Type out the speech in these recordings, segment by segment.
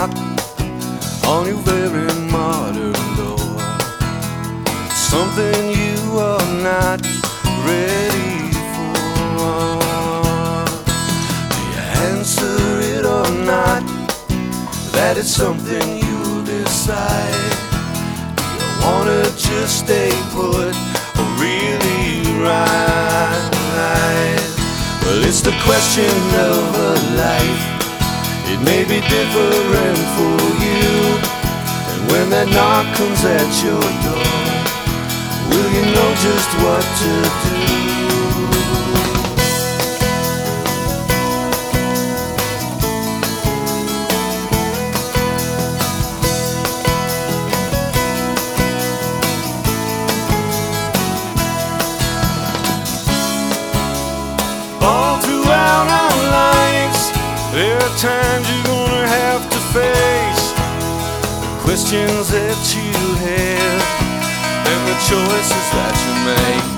knock on your very modern door. Something you are not ready for. Do you answer it or not? That is something you decide. Do you wanna just stay put or really ride? Well, it's the question of a life. It may be different for you. And when that knock comes at your door, will you know just what to do? Times you're gonna have to face the questions that you have and the choices that you make.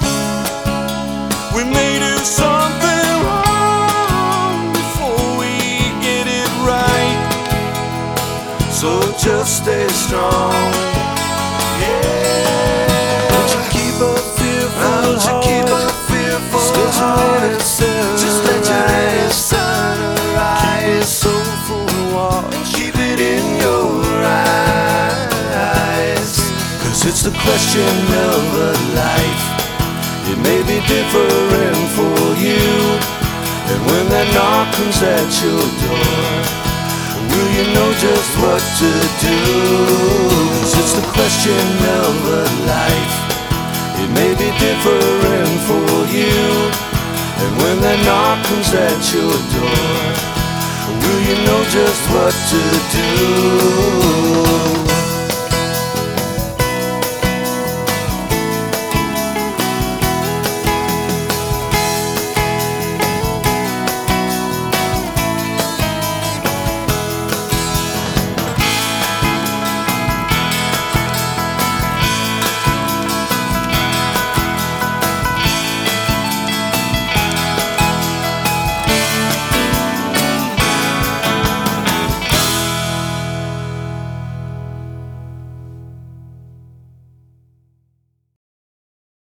We may do something wrong before we get it right, so just stay strong. Yeah. It's the question of a life It may be different for you And when that knock comes at your door Will you know just what to do? Cause it's the question of a life. It may be different for you. And when that knock comes at your door, will you know just what to do?